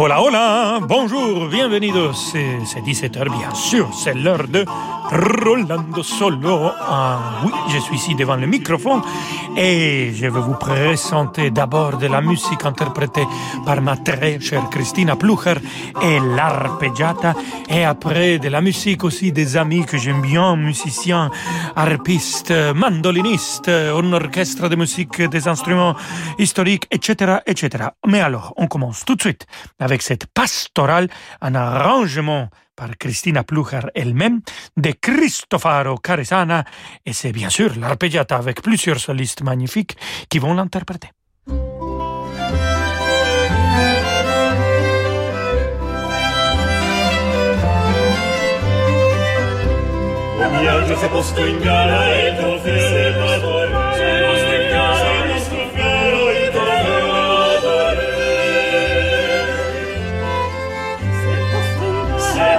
Hola, hola, bonjour, bienvenidos. C'est 17h, bien sûr, c'est l'heure de Rolando Solo. Ah, oui, je suis ici devant le microphone et je vais vous présenter d'abord de la musique interprétée par ma très chère Christina Plucher et l'arpeggiata et après de la musique aussi des amis que j'aime bien, musiciens, harpistes, mandolinistes, un orchestre de musique, des instruments historiques, etc., etc. Mais alors, on commence tout de suite avec cette pastorale, un arrangement par Cristina Plucher elle-même, de Cristofaro Caresana, et c'est bien sûr l'arpeggiata avec plusieurs solistes magnifiques qui vont l'interpréter.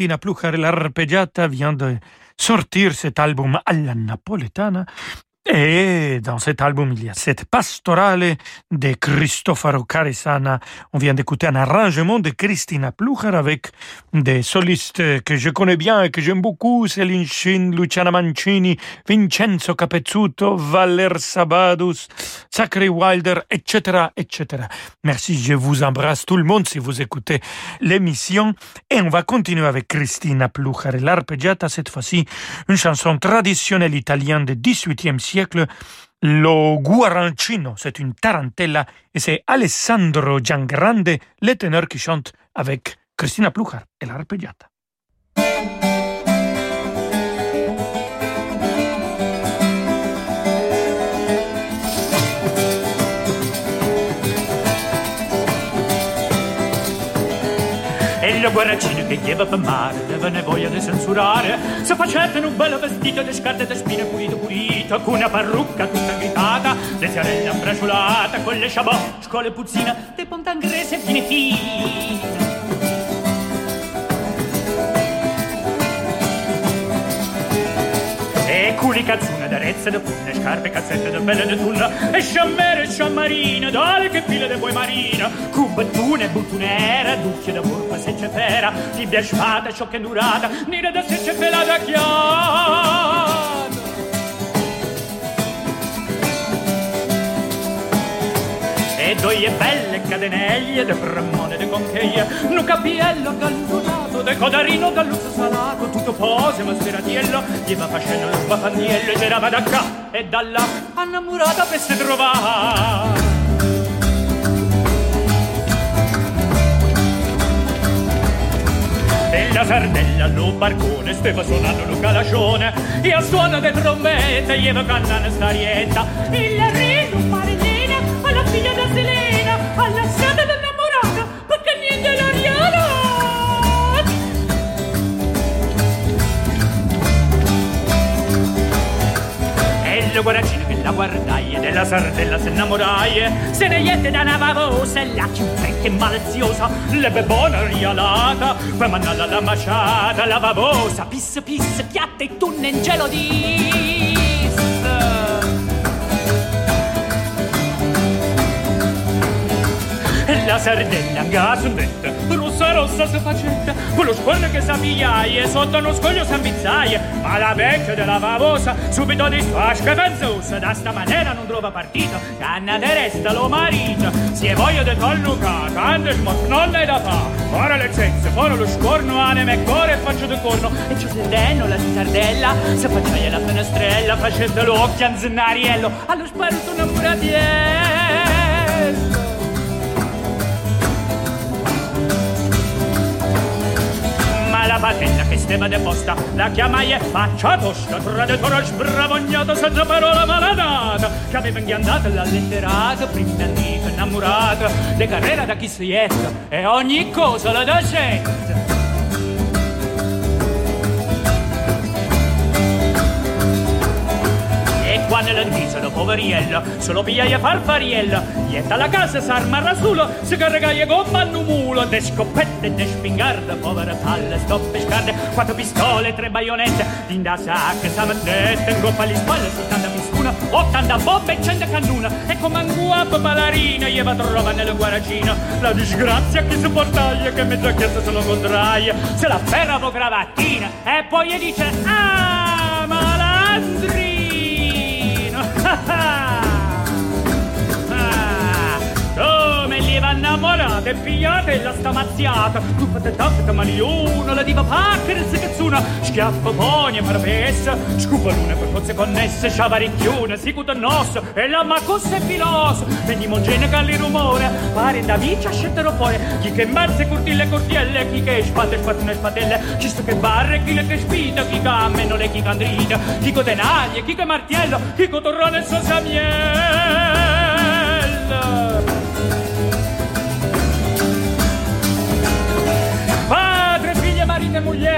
Cristina Pluchar, l'arpeggiata vient de sortir cet album alla napoletana et dans cet album, il y a cette pastorale de Cristoforo Carisana. On vient d'écouter un arrangement de Christina Plucher avec des solistes que je connais bien et que j'aime beaucoup, Céline Chin, Luciana Mancini, Vincenzo Capezzuto, Valer Sabadus, Zachary Wilder, etc., etc. Merci, je vous embrasse tout le monde si vous écoutez l'émission. Et on va continuer avec Christina Plucher l'arpeggiata, cette fois-ci, une chanson traditionnelle italienne du XVIIIe siècle lo guarancino, c'est une tarantella, et c'est Alessandro Giangrande, le ténor qui chante avec Cristina Pluchar et. E il guaracino che chieva per mare deve voglia di censurare. Se facete un bello vestito di scarpe di spine pulito pulito con una parrucca tutta gritata le fiorelle abbracciolate con le sciabò scuole puzzine de pontangrese fine fine e culi cazzuna d'arezza da punna scarpe cazzette da bella da tunna e sciammere e sciammarina dale che fila de poi marina cubattuna e buttunera duccia da burpa se c'è pera tibia spada ciò che durata nera da se c'è pelata chiara e doie belle cadenelle de brammone de concheglie no capiello galluno de codarino galluzzo salato, tutto pose ma speratiello, gli va facendo lo sbafandiello, e girava da qua e da là, innamorata per se trovare. E la sardella lo barcone stava suonando lo calascione e a suono de trombette gli va cantando starietta il riso marinina alla figlia da Selena alla E lo guaracino che la guardai e della sardella se innamorai se ne iette da una bavosa e la ciuffetta maliziosa le bebona rialata poi mandala la masciata la bavosa pisse pisse piatta e tunne in gelo di la sardella gasondetta rossa rossa si facetta con lo squorno che s'avviaia e sotto uno scoglio s'ambizzaia ma la vecchia della bavosa subito disfasca penzosa da sta maniera non trova partito. Canna de resta lo marito si è voglia de colluca non ne da fa. Ora le cenze ora lo scorno anime e cuore e faccio de corno. E il denno la sardella se facciaia la fenestrella facendo l'occhio anzinariello allo sparuto innamoratiello patella che steva deposta la chiamai e faccia tosta traditore sbravognato senza parola maladata che aveva inghiandato la letterata prima dito innamorata de carriera da chi si è e ogni cosa la E nel viso lo poveriello solo pigliaia farfariello. Ietta la casa s'arma rasulo si carregaia gomma al mulo de scoppette de spingarda povera palla stoppe scarde quattro pistole tre baionette din da sacca samettette in goppa alle spalle 70 pistuna 80 bombe e 100 cannuna e come un guapo ballerina gli va trova nel guaracino la disgrazia che sopportaglia che mezzo chiesa se lo contraia se la ferra po' cravattina e poi gli dice ah malandrino Ah, innamorata e pigliata e la sta mazziata tu fate tacca maliona la diva pacca il secazzuna schiaffo e marapessa scupalune per cozze connesse sciavaricchione sicuto nosso e la macossa e filoso venimo gene calli rumore pare da vicia scettero fuori chi che marze curtille curtielle chi che spate spatune spatelle. Chi sto che barre chi le che spita chi cammeno le chi candrita chi co tenaglie chi che martiello chi co torrone e sosa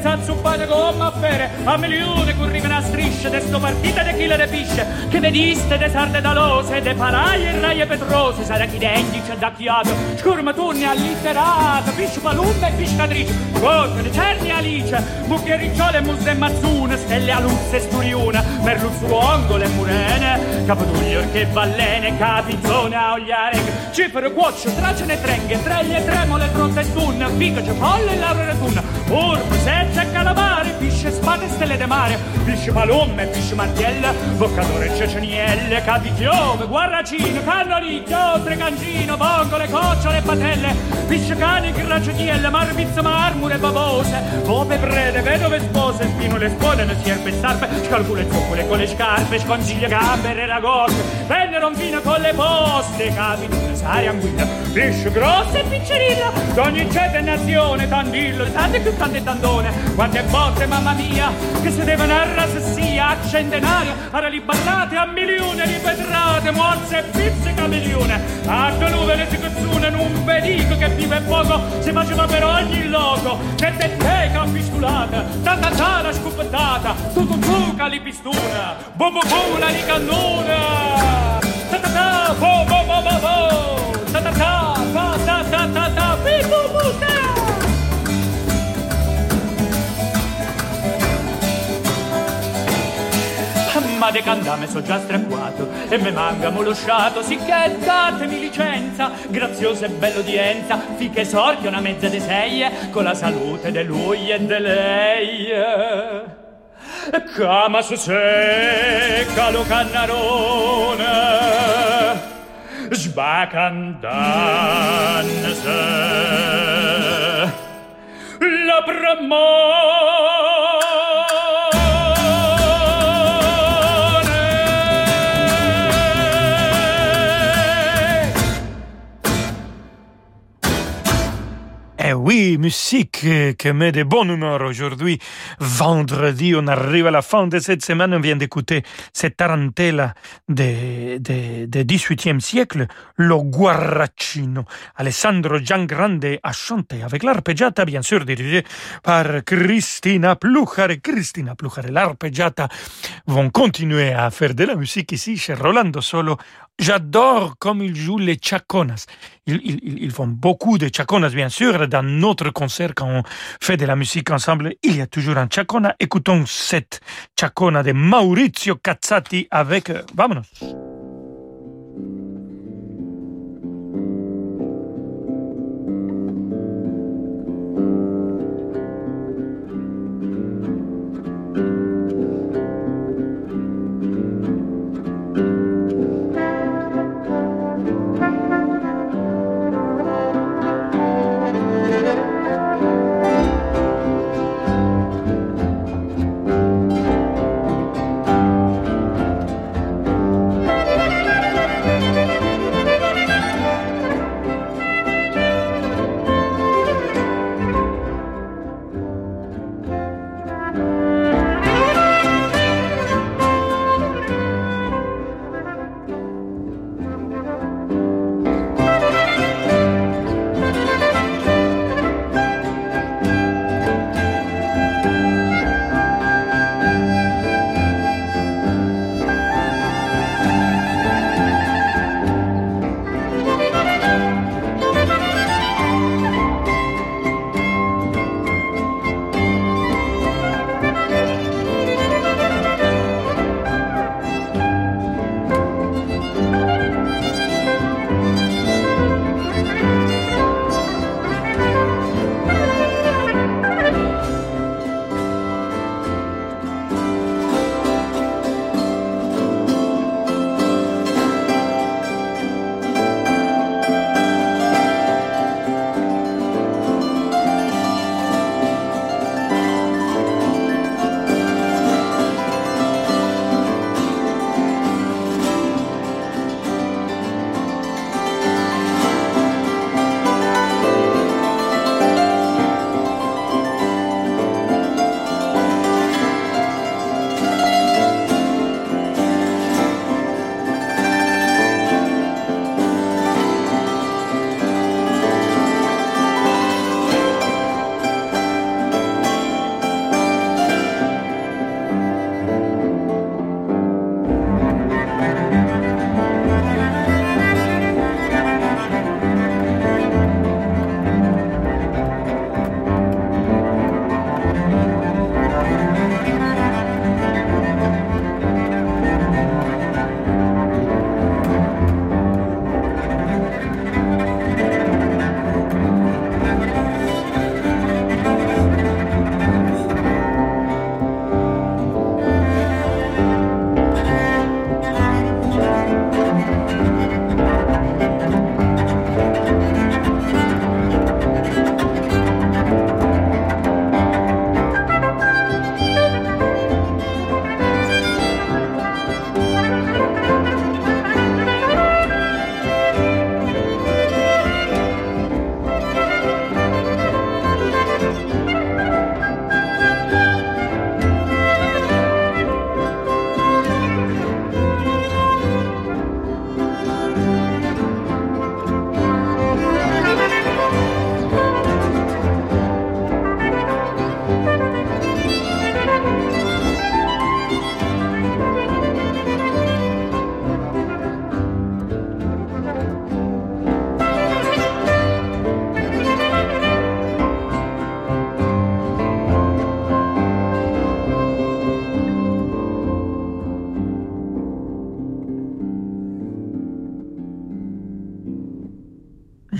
e bicchiere, s'azzuppate come a fere, a milione currivano a strisce, de sto partita de chi le repisce, che vediste de sarde dalose, de paraie e raie petrose, sarà chi dendice da chiato, scurmaturni allitterato, pisci palumba e piscatrice, corte de cerni alice, bucchiericciole, musse e mazzune, stelle a luzze e sturiuna, merluzzo ongole e murene, capotuglio che ballene, capitone a ogliare, cifre, cuoccio, tracene, trenghe, treglie, tremole, trotte e tunne, ficace, folle e laurere tunne, urbe, sezze e calamare, pisce, spade e stelle de mare, pisce palomme, pisce martielle, boccatore, cecenielle, capitiove, guarracino, cannolicchio, trecancino, bongole, cocciole e patelle, pisce cani, gracetielle, marbizzo, marmure, babose, pope, prede, vedove, spose, spino, le spone, le sierpe, sarpe, scalcule, zoccole con le scarpe, sconsiglia, gambere, ragozze, vennero un vino con le poste, capitone, sari, anguilla, pisce grosse e piccerilla, d'ogni gente e nazione, tandillo, tante più tante tandone, quante volte, mamma mia, che sedevano a rassia, a centenario, a raliballate, a milioni di pedrate, morse e pizze camelione, a dove le sicazzune, non vedico che vive poco, si faceva per ogni loco, che te te capisculata, tanta tana scopettata, tutto tu calipistuna, bum bum bum la di cannona, ta ta ta, bo bo bo bo bo, ta ta, ta Ma de candame so già strappato e me manca molosciato sicché datemi licenza graziosa e bella udienza finché sorti una mezza de seie con la salute de lui e de lei. Cama su secca lo cannarone sbacandanse la Eh oui, musique qui met de bonne humeur aujourd'hui. Vendredi, on arrive à la fin de cette semaine. On vient d'écouter cette tarantella du de, de 18e siècle, le Guarracino. Alessandro Giangrande a chanté avec l'arpeggiata, bien sûr, dirigée par Cristina Pluchare. Cristina Pluchare l'arpeggiata vont continuer à faire de la musique ici chez Rolando Solo. J'adore comme ils jouent les chaconas. Ils, font beaucoup de chaconas, bien sûr. Dans notre concert, quand on fait de la musique ensemble, il y a toujours un chacona. Écoutons cette chacona de Maurizio Cazzati avec... Vamonos!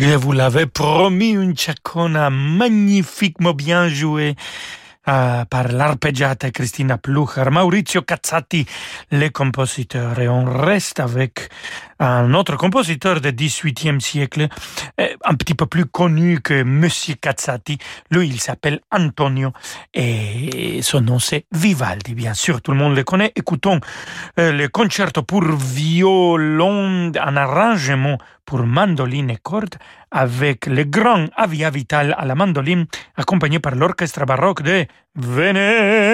Je vous l'avais promis, une chacona magnifiquement bien jouée euh, par l'arpeggiata Christina Plucher, Maurizio Cazzati, les compositeurs. Et on reste avec un autre compositeur du XVIIIe siècle, euh, un petit peu plus connu que Monsieur Cazzati. Lui, il s'appelle Antonio et son nom c'est Vivaldi. Bien sûr, tout le monde le connaît. Écoutons euh, le concerto pour violon, un arrangement pour mandoline et cordes avec le grand Avia Vital à la mandoline accompagné par l'orchestre baroque de Venezia.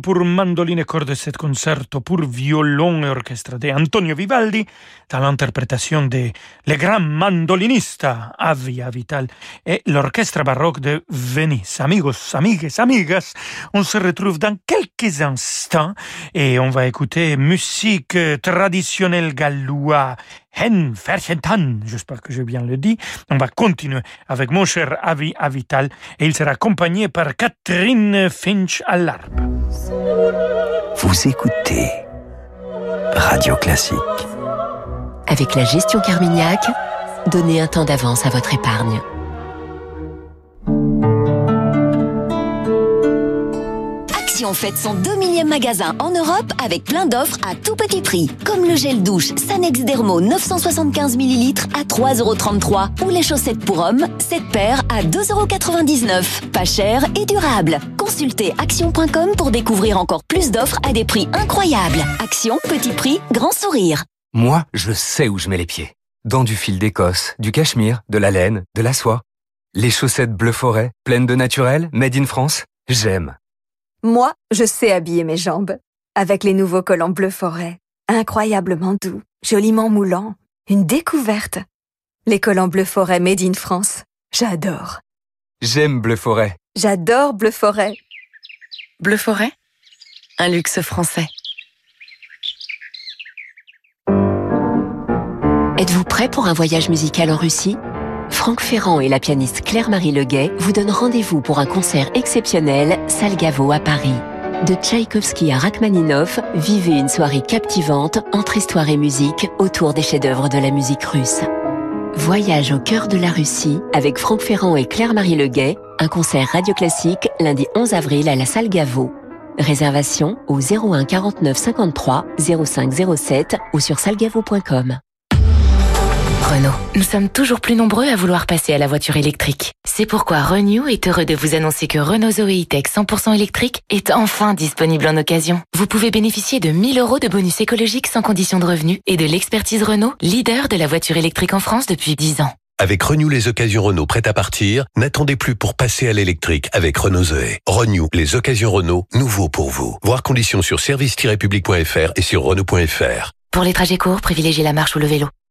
Pour mandoline et cordes de cet concerto pour violon et orchestre de Antonio Vivaldi dans l'interprétation de le grand mandoliniste Avia Vital et l'orchestre baroque de Venise. Amigos, amigues, amigas, on se retrouve dans quelques instants et on va écouter musique traditionnelle galloise Hen Ferchentan, j'espère que j'ai bien le dit. On va continuer avec mon cher Avi Avital et il sera accompagné par Catherine Finch à l'harpe. Vous écoutez Radio Classique. Avec la gestion Carmignac, donnez un temps d'avance à votre épargne. Action fête son 2 millième magasin en Europe avec plein d'offres à tout petit prix. Comme le gel douche Sanex Dermo 975 ml à 3,33€ ou les chaussettes pour hommes, 7 paires à 2,99€. Pas cher et durable. Consultez action.com pour découvrir encore plus d'offres à des prix incroyables. Action, petit prix, grand sourire. Moi, je sais où je mets les pieds. Dans du fil d'Écosse, du cachemire, de la laine, de la soie. Les chaussettes bleu forêt, pleines de naturel, made in France, j'aime. Moi, je sais habiller mes jambes. Avec les nouveaux collants bleu forêt. Incroyablement doux, joliment moulants. Une découverte. Les collants bleu forêt made in France. J'adore. J'aime bleu forêt. J'adore bleu forêt. Bleu forêt? Un luxe français. Êtes-vous prêt pour un voyage musical en Russie? Franck Ferrand et la pianiste Claire-Marie Leguet vous donnent rendez-vous pour un concert exceptionnel Salgavo à Paris. De Tchaïkovski à Rachmaninov, vivez une soirée captivante entre histoire et musique autour des chefs-d'œuvre de la musique russe. Voyage au cœur de la Russie avec Franck Ferrand et Claire-Marie Leguet, un concert radio classique lundi 11 avril à la salle Gaveau. Réservation au 01 49 53 05 07 ou sur salgavo.com. Renault. Nous sommes toujours plus nombreux à vouloir passer à la voiture électrique. C'est pourquoi Renew est heureux de vous annoncer que Renault Zoe E-Tech 100% électrique est enfin disponible en occasion. Vous pouvez bénéficier de 1000 euros de bonus écologique sans condition de revenu et de l'expertise Renault, leader de la voiture électrique en France depuis 10 ans. Avec Renew les occasions Renault prêtes à partir, n'attendez plus pour passer à l'électrique avec Renault Zoé. Renew les occasions Renault, nouveau pour vous. Voir conditions sur service-public.fr et sur Renault.fr. Pour les trajets courts, privilégiez la marche ou le vélo.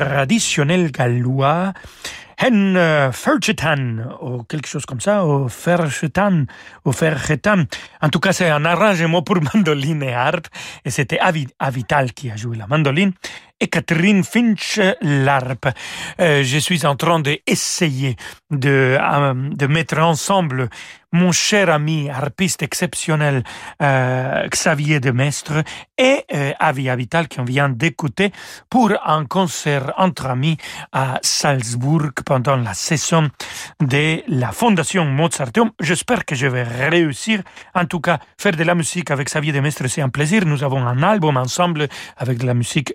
Mélodie traditionnelle gallois, Hen euh, Ferchetan, ou quelque chose comme ça, ou Ferchetan, ou Ferchetan. En tout cas, c'est un arrangement pour mandoline et harpe, et c'était Avi- Avital qui a joué la mandoline, et Catherine Finch l'harpe. Euh, je suis en train d'essayer de, euh, de mettre ensemble mon cher ami harpiste exceptionnel euh, Xavier Demestre et euh, Avi Avital qu'on vient d'écouter pour un concert entre amis à Salzbourg pendant la saison de la Fondation Mozarteum. J'espère que je vais réussir. En tout cas, faire de la musique avec Xavier Demestre, c'est un plaisir. Nous avons un album ensemble avec de la musique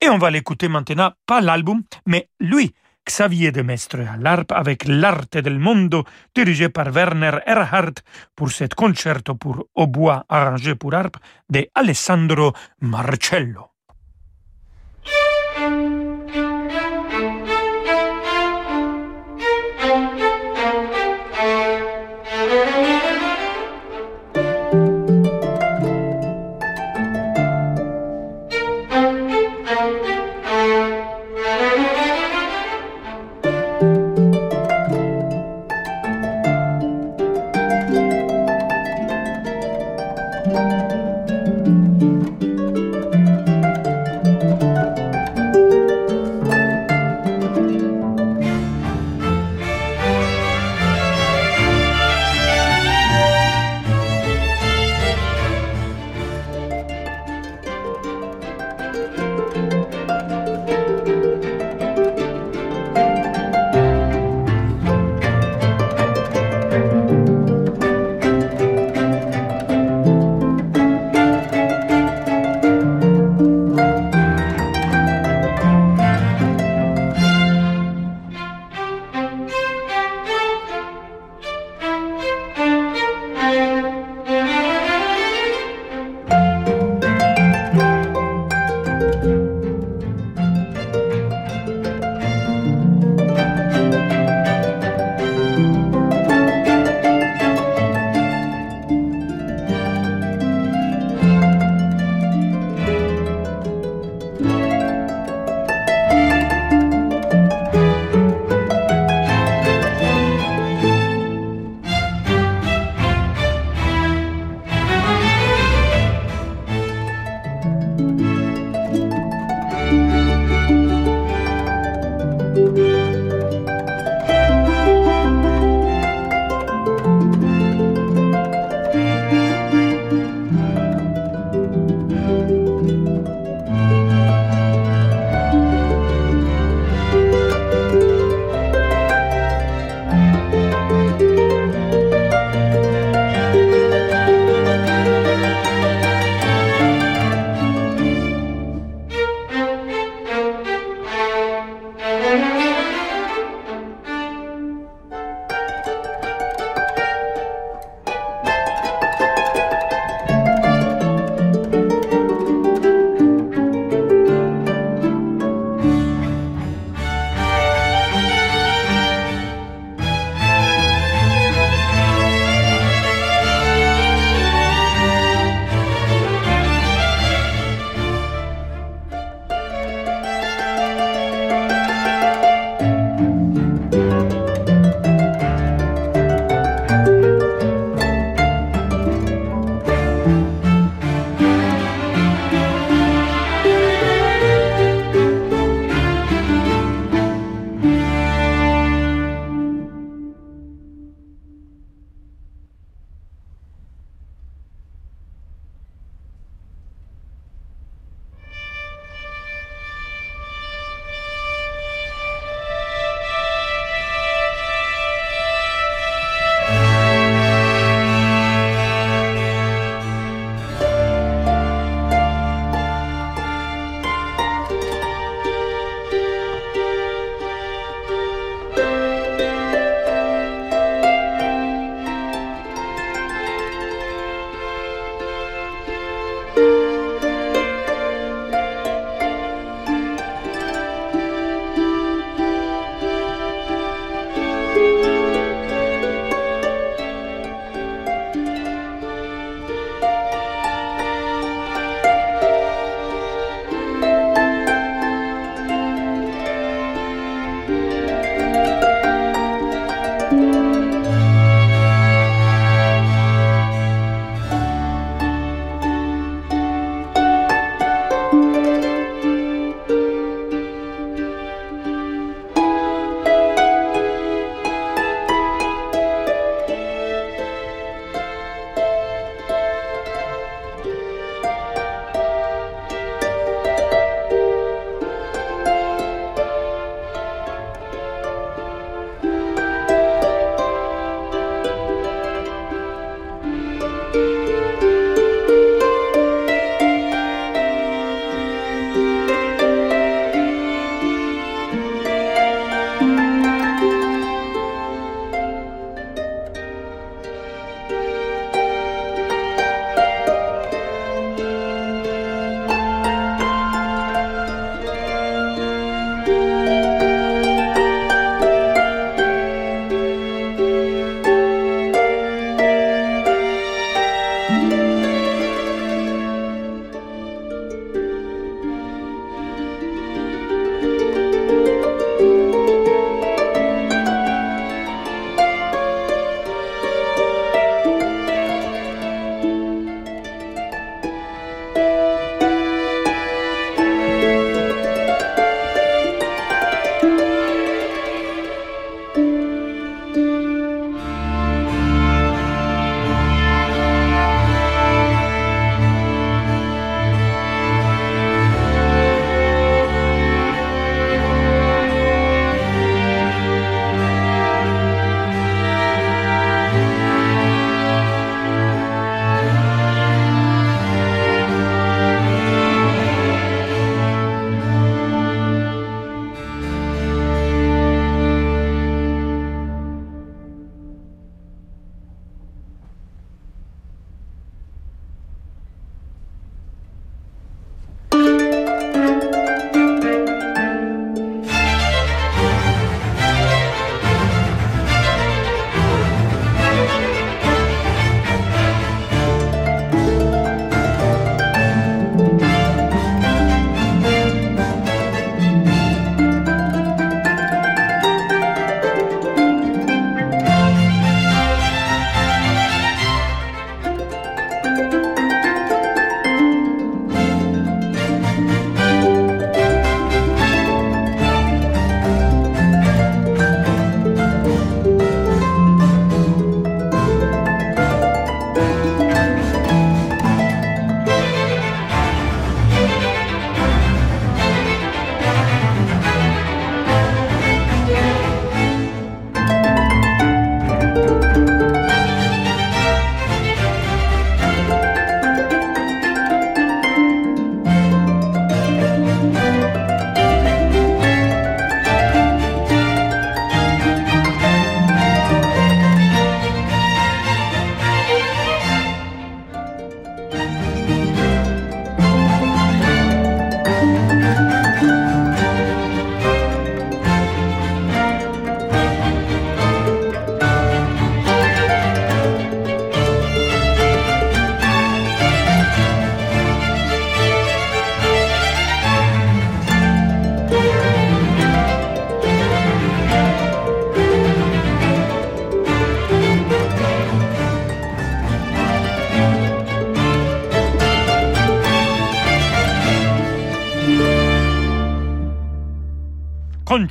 et on va l'écouter maintenant, pas l'album, mais lui. Xavier de Mestre à l'harpe avec l'Arte del Mondo dirigé par Werner Erhardt pour cet concerto pour hautbois arrangé pour harpe de Alessandro Marcello.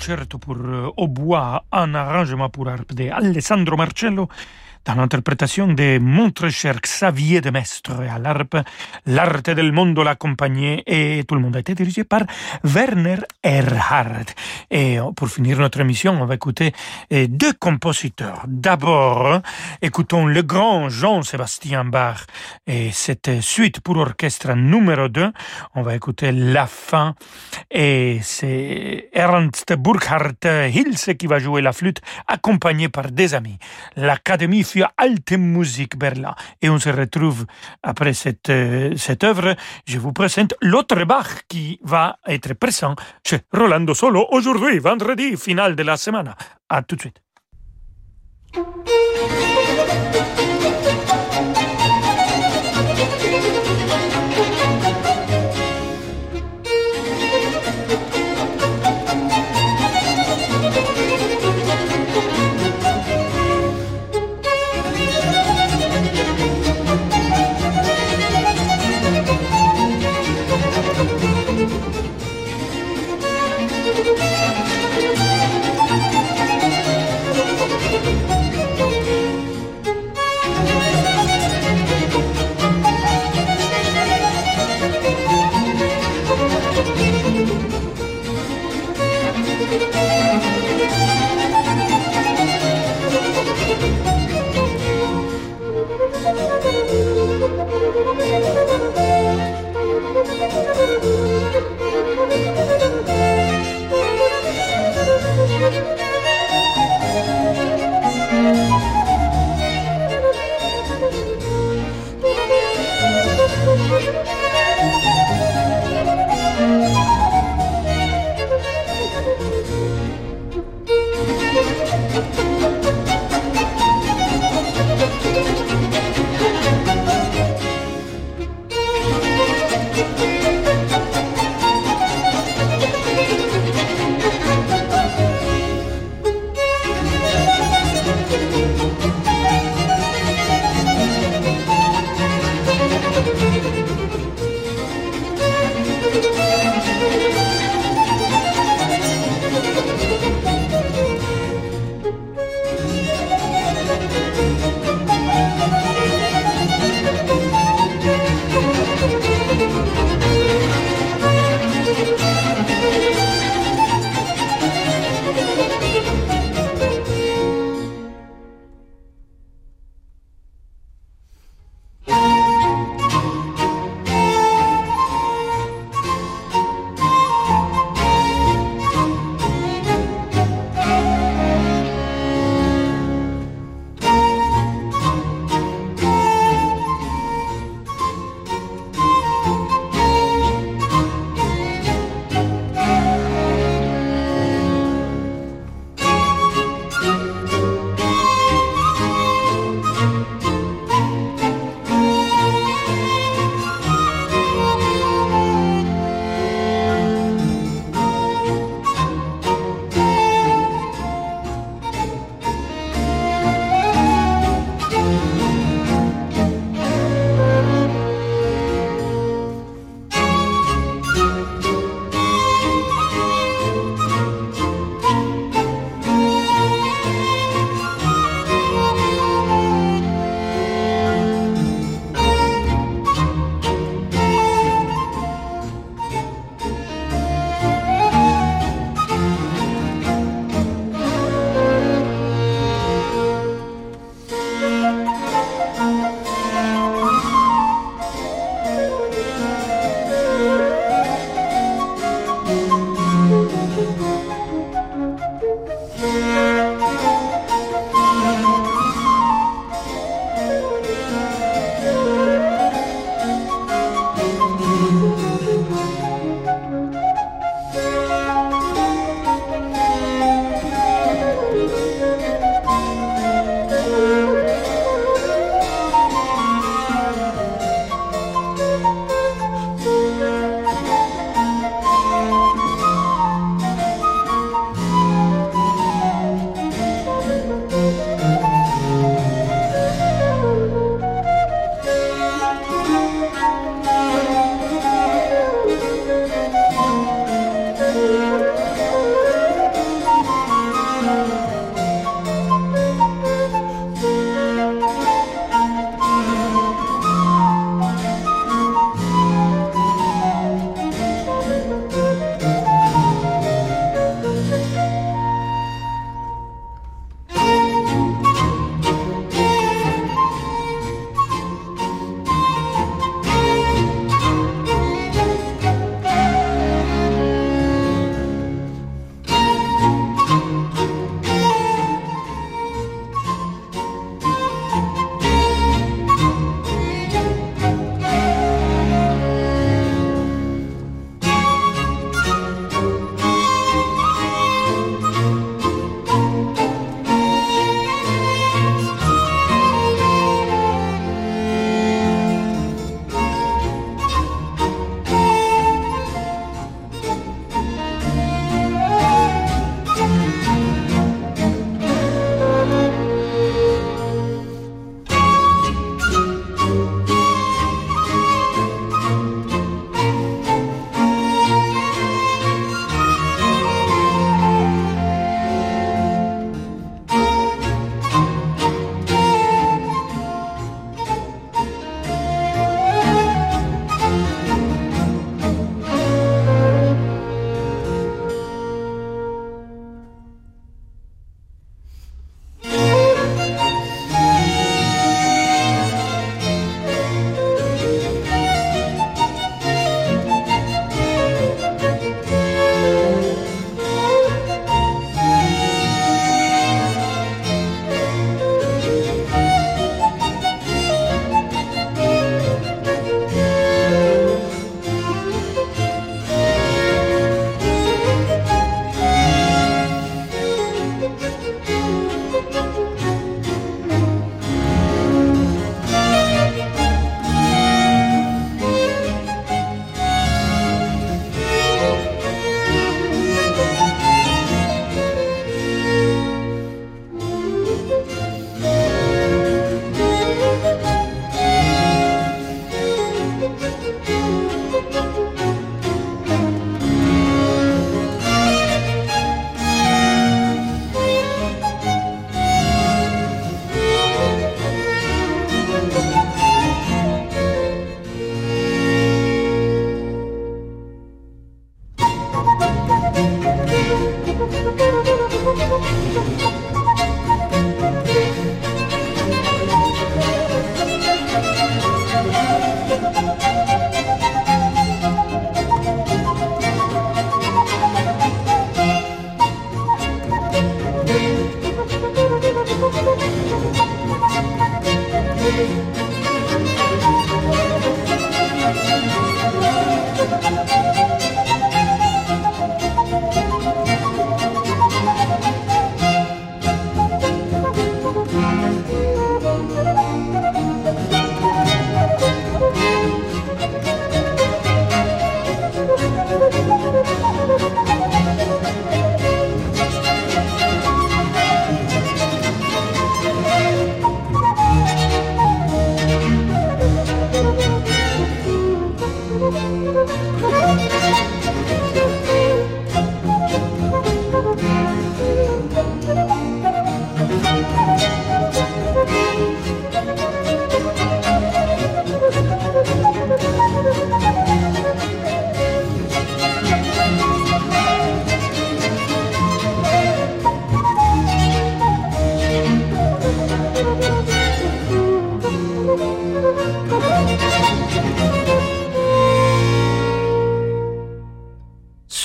Concerto pour euh, au bois, un arrangement pour harpe de Alessandro Marcello, dans l'interprétation de mon très cher Xavier de Mestre à l'harpe, l'arte del mondo l'accompagnait et tout le monde a été dirigé par Werner Erhard. Et pour finir notre émission, on va écouter eh, deux compositeurs. D'abord, écoutons le grand Jean-Sébastien Bach et cette suite pour orchestre numéro 2. On va écouter la fin et c'est Ernst Burkhardt Hilse qui va jouer la flûte accompagné par des amis. L'Académie für Alte Musik Berlin. Et on se retrouve après cette, euh, cette œuvre. Je vous présente l'autre Bach qui va être présent chez Rolando Solo aujourd'hui, vendredi, final de la semaine. À tout de suite.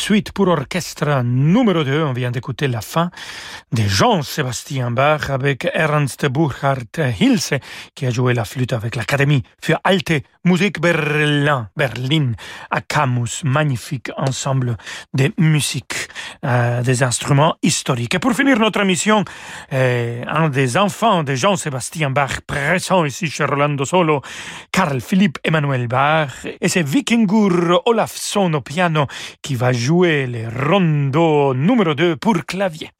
Suite pour orchestre numéro 2. On vient d'écouter la fin de Jean-Sébastien Bach avec Ernst Burkhard Hilse qui a joué la flûte avec l'Académie für Alte Musik Berlin, Berlin à Camus. Magnifique ensemble de musique, euh, des instruments historiques. Et pour finir notre émission, euh, un des enfants de Jean-Sébastien Bach présent ici chez Rolando Solo, Carl Philippe Emmanuel Bach, et c'est Vikingur Olafsson au piano qui va jouer le rondo numéro 2 pour clavier.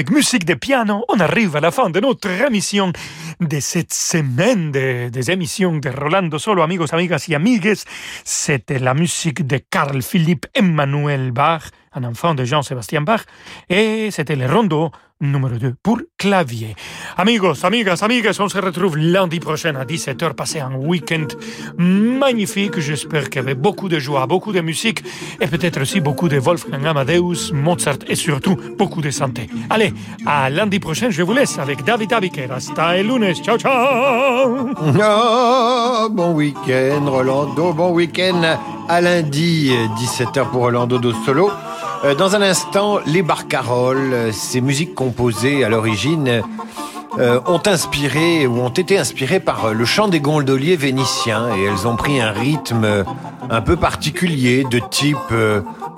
Avec musique de piano, on arrive à la fin de notre émission de cette semaine des émissions de Rolando Solo, amigos, amigas y amigues. C'était la musique de Carl Philippe Emmanuel Bach, un enfant de Jean-Sébastien Bach, et c'était le rondo numéro 2 pour clavier. Amigos, amigas, amigas, on se retrouve lundi prochain à 17h. Passez un week-end magnifique. J'espère qu'il y avait beaucoup de joie, beaucoup de musique et peut-être aussi beaucoup de Wolfgang Amadeus, Mozart et surtout beaucoup de santé. Allez, à lundi prochain, je vous laisse avec David Abiker. Hasta el lunes. Ciao, ciao. Oh, bon week-end, Rolando. Bon week-end à lundi, 17h pour Rolando do Solo. Euh, dans un instant, les barcaroles, euh, ces musiques composées à l'origine euh, ont inspiré ou ont été inspirées par le chant des gondoliers vénitiens et elles ont pris un rythme un peu particulier de type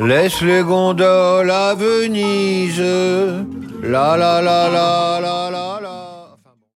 Laisse les gondoles à Venise, la la la la la la la.